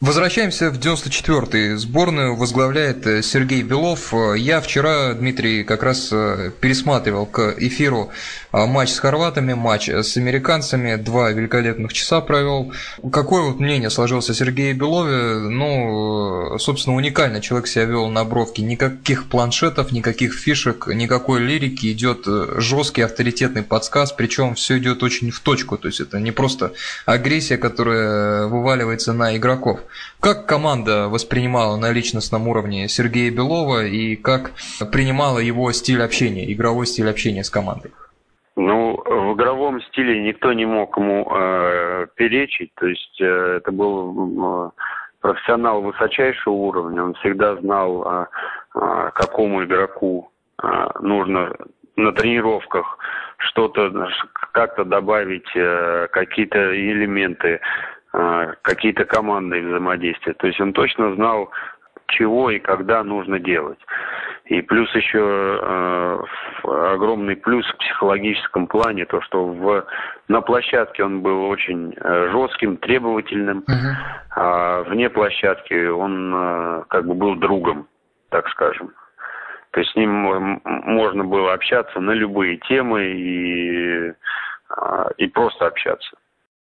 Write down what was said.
Возвращаемся в 94-й. Сборную возглавляет э, Сергей Белов. Я вчера, Дмитрий, как раз э, пересматривал к эфиру матч с хорватами, матч с американцами. Два великолепных часа провел. Какое вот мнение сложилось о Сергее Белове? Ну, собственно, уникально человек себя вел на бровке. Никаких планшетов, никаких фишек, никакой лирики. Идет э, жесткий авторитетный подсказ, причем все идет очень в точку. То есть это не просто агрессия, которая вываливается на игроков. Как команда воспринимала на личностном уровне Сергея Белова и как принимала его стиль общения, игровой стиль общения с командой? Ну, в игровом стиле никто не мог ему э, перечить. То есть э, это был э, профессионал высочайшего уровня. Он всегда знал, э, э, какому игроку э, нужно на тренировках что-то как-то добавить, э, какие-то элементы какие-то командные взаимодействия. То есть он точно знал, чего и когда нужно делать. И плюс еще э, огромный плюс в психологическом плане, то, что в, на площадке он был очень э, жестким, требовательным, uh-huh. а вне площадки он э, как бы был другом, так скажем. То есть с ним можно было общаться на любые темы и, э, и просто общаться.